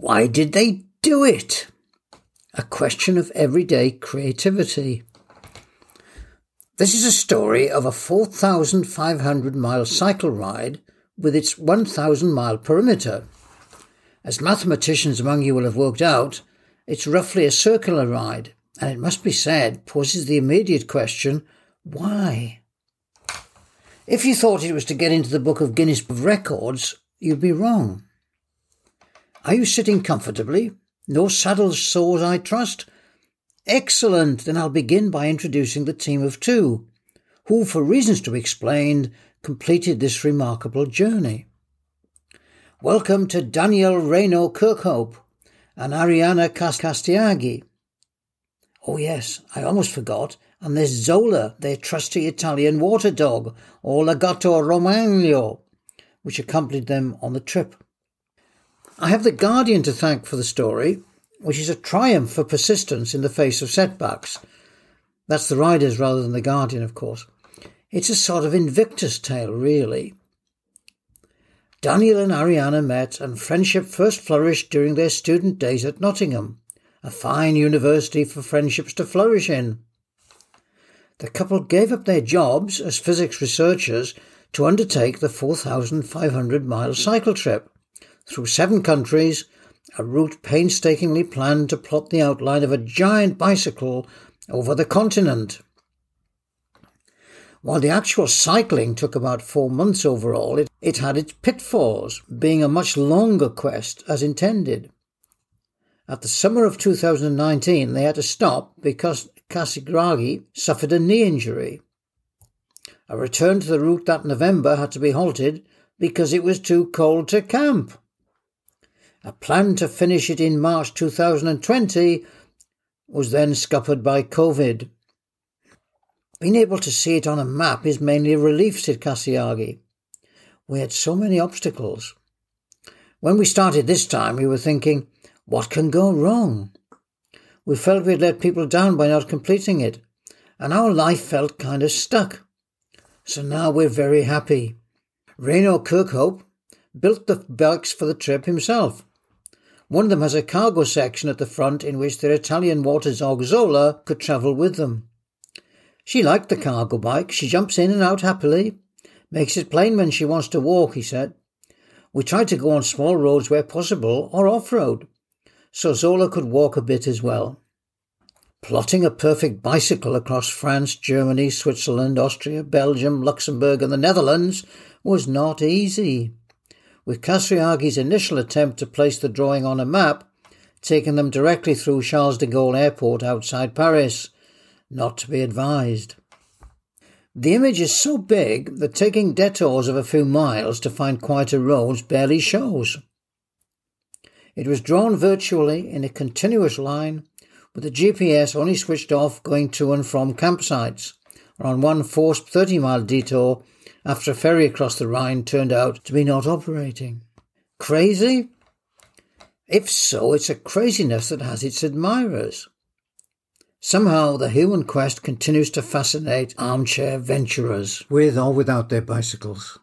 Why did they do it? A question of everyday creativity. This is a story of a 4,500 mile cycle ride with its 1,000 mile perimeter. As mathematicians among you will have worked out, it's roughly a circular ride, and it must be said poses the immediate question why? If you thought it was to get into the Book of Guinness of Records, you'd be wrong. Are you sitting comfortably? No saddle sores, I trust? Excellent. Then I'll begin by introducing the team of two, who, for reasons to be explained, completed this remarkable journey. Welcome to Daniel Reno Kirkhope and Arianna Castiaghi. Oh, yes, I almost forgot. And there's Zola, their trusty Italian water dog, or Lagotto Romagno, which accompanied them on the trip. I have The Guardian to thank for the story, which is a triumph for persistence in the face of setbacks. That's the riders rather than The Guardian, of course. It's a sort of Invictus tale, really. Daniel and Ariana met, and friendship first flourished during their student days at Nottingham, a fine university for friendships to flourish in. The couple gave up their jobs as physics researchers to undertake the 4,500 mile cycle trip through seven countries, a route painstakingly planned to plot the outline of a giant bicycle over the continent. While the actual cycling took about four months overall, it, it had its pitfalls, being a much longer quest as intended. At the summer of 2019, they had to stop because Castiaghi suffered a knee injury. A return to the route that November had to be halted because it was too cold to camp. A plan to finish it in March 2020 was then scuppered by COVID. Being able to see it on a map is mainly a relief, said Castiaghi. We had so many obstacles. When we started this time, we were thinking, what can go wrong? We felt we'd let people down by not completing it, and our life felt kind of stuck. So now we're very happy. Reno Kirkhope built the bikes for the trip himself. One of them has a cargo section at the front in which their Italian water dog Zola could travel with them. She liked the cargo bike. She jumps in and out happily. Makes it plain when she wants to walk, he said. We tried to go on small roads where possible or off road, so Zola could walk a bit as well. Plotting a perfect bicycle across France, Germany, Switzerland, Austria, Belgium, Luxembourg, and the Netherlands was not easy. With Castiaghi's initial attempt to place the drawing on a map, taking them directly through Charles de Gaulle Airport outside Paris, not to be advised. The image is so big that taking detours of a few miles to find quieter roads barely shows. It was drawn virtually in a continuous line, with the GPS only switched off going to and from campsites, or on one forced 30 mile detour after a ferry across the Rhine turned out to be not operating. Crazy? If so, it's a craziness that has its admirers. Somehow the human quest continues to fascinate armchair venturers, with or without their bicycles.